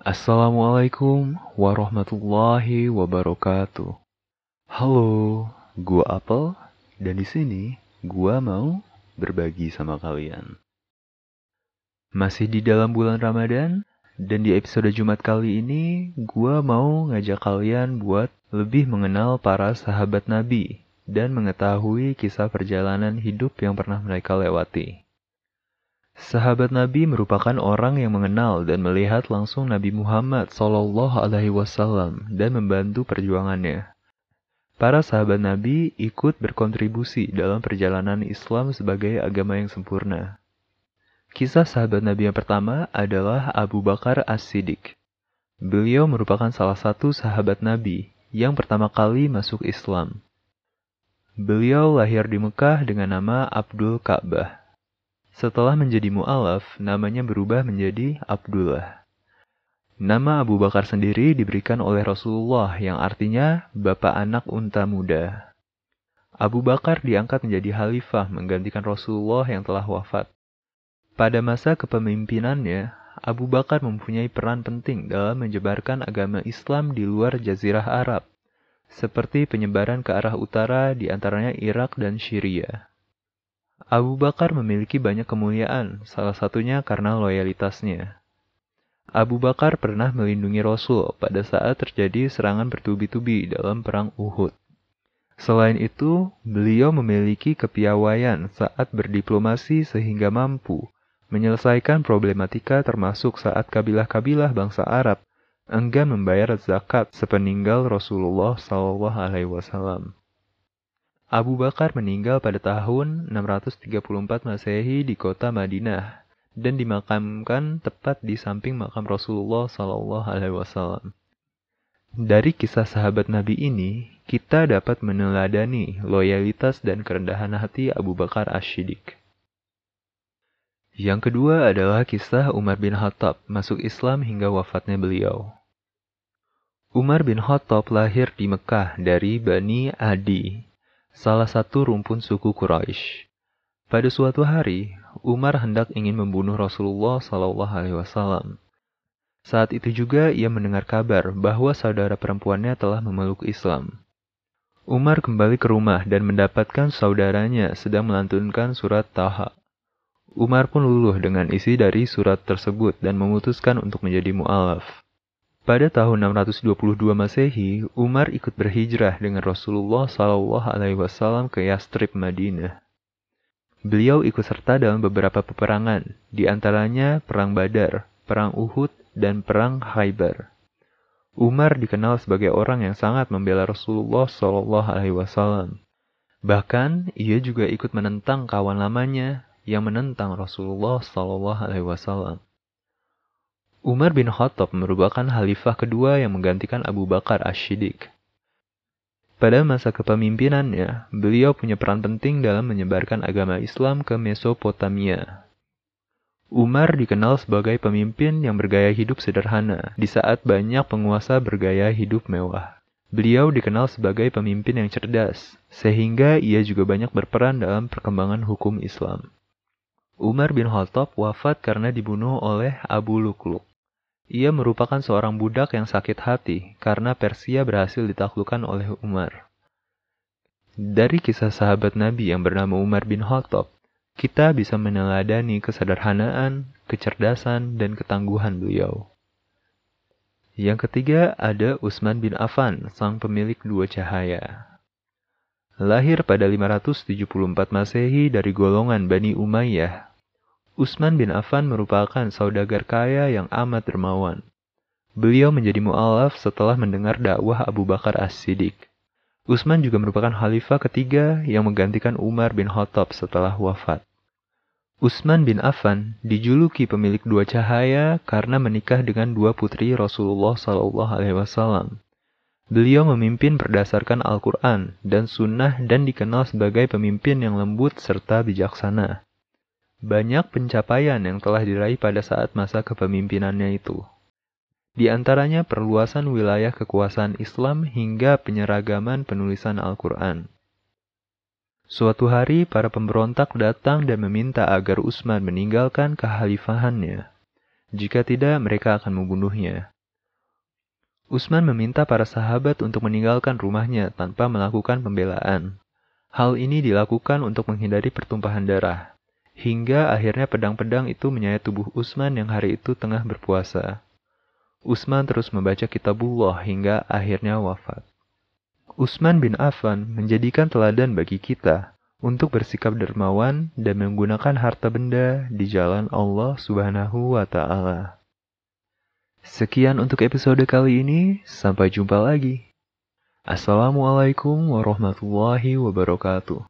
Assalamualaikum warahmatullahi wabarakatuh. Halo, gua Apel dan di sini gua mau berbagi sama kalian. Masih di dalam bulan Ramadan dan di episode Jumat kali ini gua mau ngajak kalian buat lebih mengenal para sahabat Nabi dan mengetahui kisah perjalanan hidup yang pernah mereka lewati. Sahabat Nabi merupakan orang yang mengenal dan melihat langsung Nabi Muhammad Shallallahu Alaihi Wasallam dan membantu perjuangannya. Para sahabat Nabi ikut berkontribusi dalam perjalanan Islam sebagai agama yang sempurna. Kisah sahabat Nabi yang pertama adalah Abu Bakar As-Siddiq. Beliau merupakan salah satu sahabat Nabi yang pertama kali masuk Islam. Beliau lahir di Mekah dengan nama Abdul Ka'bah. Setelah menjadi mu'alaf, namanya berubah menjadi Abdullah. Nama Abu Bakar sendiri diberikan oleh Rasulullah yang artinya bapak anak unta muda. Abu Bakar diangkat menjadi khalifah menggantikan Rasulullah yang telah wafat. Pada masa kepemimpinannya, Abu Bakar mempunyai peran penting dalam menyebarkan agama Islam di luar Jazirah Arab, seperti penyebaran ke arah utara di antaranya Irak dan Syria. Abu Bakar memiliki banyak kemuliaan, salah satunya karena loyalitasnya. Abu Bakar pernah melindungi Rasul pada saat terjadi serangan bertubi-tubi dalam Perang Uhud. Selain itu, beliau memiliki kepiawaian saat berdiplomasi sehingga mampu menyelesaikan problematika termasuk saat kabilah-kabilah bangsa Arab enggan membayar zakat sepeninggal Rasulullah SAW. Abu Bakar meninggal pada tahun 634 Masehi di kota Madinah dan dimakamkan tepat di samping makam Rasulullah Shallallahu Alaihi Wasallam. Dari kisah sahabat Nabi ini, kita dapat meneladani loyalitas dan kerendahan hati Abu Bakar Ash-Shiddiq. Yang kedua adalah kisah Umar bin Khattab masuk Islam hingga wafatnya beliau. Umar bin Khattab lahir di Mekah dari Bani Adi, salah satu rumpun suku Quraisy. Pada suatu hari, Umar hendak ingin membunuh Rasulullah Shallallahu Alaihi Wasallam. Saat itu juga ia mendengar kabar bahwa saudara perempuannya telah memeluk Islam. Umar kembali ke rumah dan mendapatkan saudaranya sedang melantunkan surat Taha. Umar pun luluh dengan isi dari surat tersebut dan memutuskan untuk menjadi mu'alaf. Pada tahun 622 Masehi, Umar ikut berhijrah dengan Rasulullah Shallallahu Alaihi Wasallam ke Yastrib, Madinah. Beliau ikut serta dalam beberapa peperangan, di antaranya Perang Badar, Perang Uhud, dan Perang Khaybar. Umar dikenal sebagai orang yang sangat membela Rasulullah Shallallahu Alaihi Wasallam. Bahkan, ia juga ikut menentang kawan lamanya yang menentang Rasulullah Shallallahu Alaihi Wasallam. Umar bin Khattab merupakan khalifah kedua yang menggantikan Abu Bakar Ash-Shiddiq. Pada masa kepemimpinannya, beliau punya peran penting dalam menyebarkan agama Islam ke Mesopotamia. Umar dikenal sebagai pemimpin yang bergaya hidup sederhana di saat banyak penguasa bergaya hidup mewah. Beliau dikenal sebagai pemimpin yang cerdas, sehingga ia juga banyak berperan dalam perkembangan hukum Islam. Umar bin Khattab wafat karena dibunuh oleh Abu Lukluk. Ia merupakan seorang budak yang sakit hati karena Persia berhasil ditaklukkan oleh Umar. Dari kisah sahabat Nabi yang bernama Umar bin Khattab, kita bisa meneladani kesederhanaan, kecerdasan, dan ketangguhan beliau. Yang ketiga ada Utsman bin Affan, sang pemilik dua cahaya. Lahir pada 574 Masehi dari golongan Bani Umayyah, Utsman bin Affan merupakan saudagar kaya yang amat dermawan. Beliau menjadi mu'alaf setelah mendengar dakwah Abu Bakar As-Siddiq. Utsman juga merupakan khalifah ketiga yang menggantikan Umar bin Khattab setelah wafat. Utsman bin Affan dijuluki pemilik dua cahaya karena menikah dengan dua putri Rasulullah Wasallam. Beliau memimpin berdasarkan Al-Quran dan Sunnah dan dikenal sebagai pemimpin yang lembut serta bijaksana. Banyak pencapaian yang telah diraih pada saat masa kepemimpinannya itu. Di antaranya perluasan wilayah kekuasaan Islam hingga penyeragaman penulisan Al-Quran. Suatu hari, para pemberontak datang dan meminta agar Utsman meninggalkan kekhalifahannya. Jika tidak, mereka akan membunuhnya. Utsman meminta para sahabat untuk meninggalkan rumahnya tanpa melakukan pembelaan. Hal ini dilakukan untuk menghindari pertumpahan darah. Hingga akhirnya pedang-pedang itu menyayat tubuh Utsman yang hari itu tengah berpuasa. Utsman terus membaca kitabullah hingga akhirnya wafat. Utsman bin Affan menjadikan teladan bagi kita untuk bersikap dermawan dan menggunakan harta benda di jalan Allah Subhanahu wa taala. Sekian untuk episode kali ini, sampai jumpa lagi. Assalamualaikum warahmatullahi wabarakatuh.